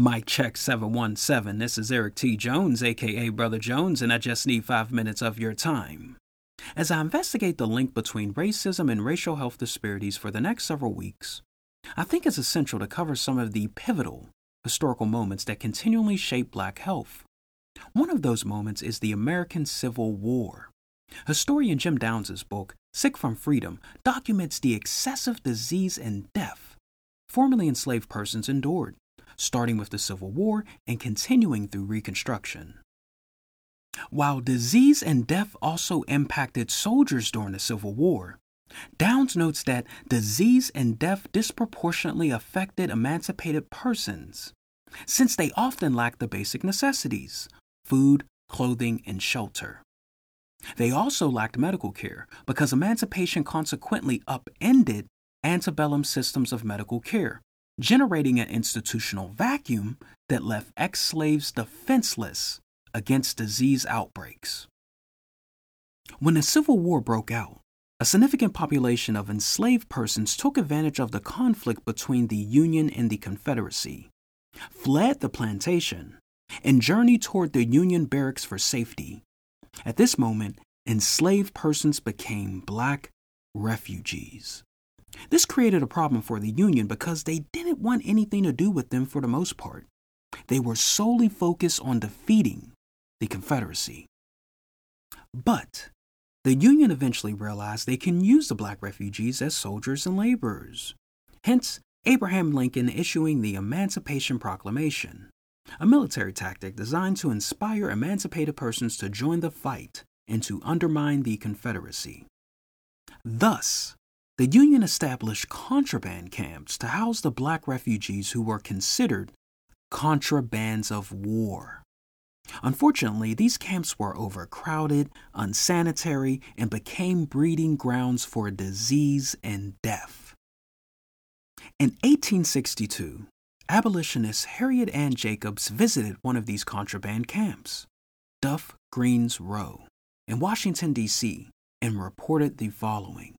Mic check 717. This is Eric T. Jones, aka Brother Jones, and I just need five minutes of your time. As I investigate the link between racism and racial health disparities for the next several weeks, I think it's essential to cover some of the pivotal historical moments that continually shape black health. One of those moments is the American Civil War. Historian Jim Downs' book, Sick from Freedom, documents the excessive disease and death formerly enslaved persons endured starting with the Civil War and continuing through Reconstruction. While disease and death also impacted soldiers during the Civil War, Downs notes that disease and death disproportionately affected emancipated persons, since they often lacked the basic necessities food, clothing, and shelter. They also lacked medical care because emancipation consequently upended antebellum systems of medical care, generating an institutional vacuum that left ex slaves defenseless against disease outbreaks. When the Civil War broke out, a significant population of enslaved persons took advantage of the conflict between the Union and the Confederacy, fled the plantation, and journeyed toward the Union barracks for safety. At this moment, enslaved persons became black refugees. This created a problem for the Union because they didn't want anything to do with them for the most part. They were solely focused on defeating the Confederacy. But the Union eventually realized they can use the black refugees as soldiers and laborers. Hence, Abraham Lincoln issuing the Emancipation Proclamation, a military tactic designed to inspire emancipated persons to join the fight and to undermine the Confederacy. Thus, the Union established contraband camps to house the black refugees who were considered contrabands of war. Unfortunately, these camps were overcrowded, unsanitary, and became breeding grounds for disease and death. In 1862, abolitionist Harriet Ann Jacobs visited one of these contraband camps, Duff Green's Row, in Washington, D.C., and reported the following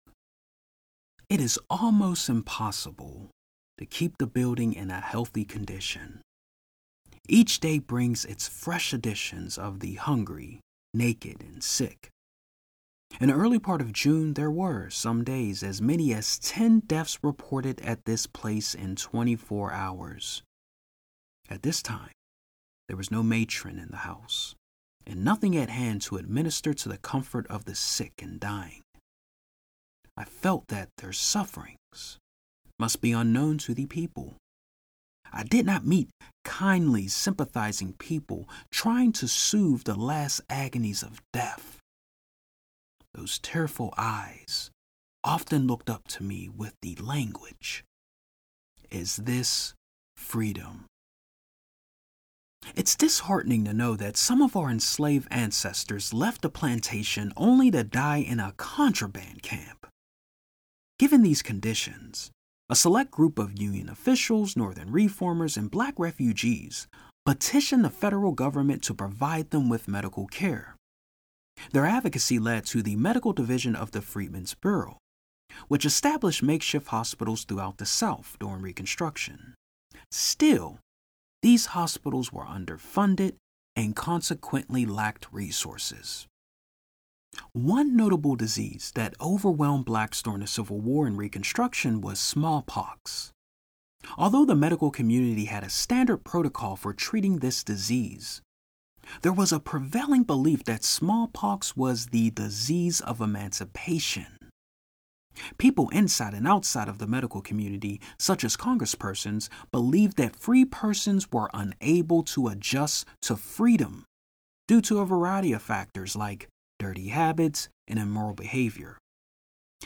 it is almost impossible to keep the building in a healthy condition. Each day brings its fresh additions of the hungry, naked, and sick. In the early part of June, there were, some days, as many as 10 deaths reported at this place in 24 hours. At this time, there was no matron in the house, and nothing at hand to administer to the comfort of the sick and dying. I felt that their sufferings must be unknown to the people. I did not meet kindly, sympathizing people trying to soothe the last agonies of death. Those tearful eyes often looked up to me with the language Is this freedom? It's disheartening to know that some of our enslaved ancestors left the plantation only to die in a contraband camp. Given these conditions, a select group of Union officials, Northern reformers, and black refugees petitioned the federal government to provide them with medical care. Their advocacy led to the Medical Division of the Freedmen's Bureau, which established makeshift hospitals throughout the South during Reconstruction. Still, these hospitals were underfunded and consequently lacked resources. One notable disease that overwhelmed blacks during the Civil War and Reconstruction was smallpox. Although the medical community had a standard protocol for treating this disease, there was a prevailing belief that smallpox was the disease of emancipation. People inside and outside of the medical community, such as congresspersons, believed that free persons were unable to adjust to freedom due to a variety of factors like dirty habits, and immoral behavior.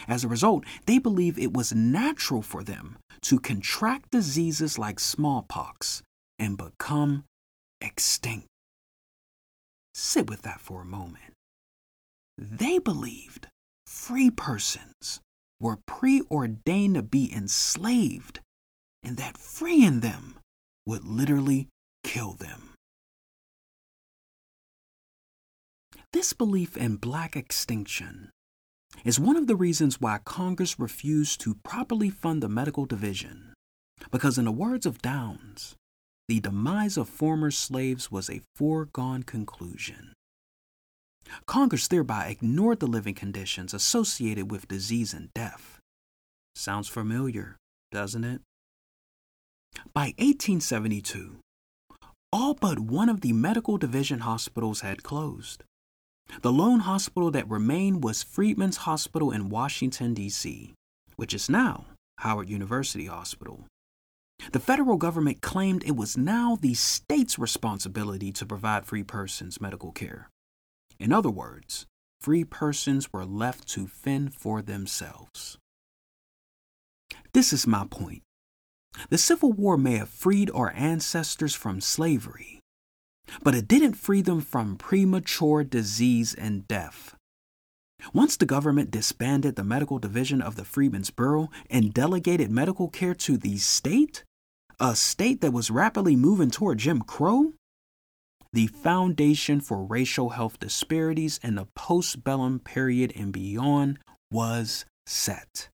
As a result, they believe it was natural for them to contract diseases like smallpox and become extinct. Sit with that for a moment. They believed free persons were preordained to be enslaved and that freeing them would literally kill them. This belief in black extinction is one of the reasons why Congress refused to properly fund the medical division. Because, in the words of Downs, the demise of former slaves was a foregone conclusion. Congress thereby ignored the living conditions associated with disease and death. Sounds familiar, doesn't it? By 1872, all but one of the medical division hospitals had closed. The lone hospital that remained was Freedmen's Hospital in Washington, D.C., which is now Howard University Hospital. The federal government claimed it was now the state's responsibility to provide free persons medical care. In other words, free persons were left to fend for themselves. This is my point. The Civil War may have freed our ancestors from slavery, but it didn't free them from premature disease and death. Once the government disbanded the medical division of the Freedmen's Bureau and delegated medical care to the state, a state that was rapidly moving toward Jim Crow, the foundation for racial health disparities in the postbellum period and beyond was set.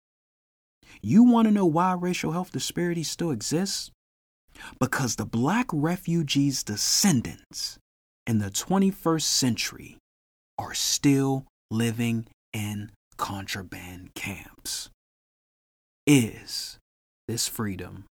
You want to know why racial health disparities still exist? Because the black refugees' descendants in the 21st century are still living in contraband camps. Is this freedom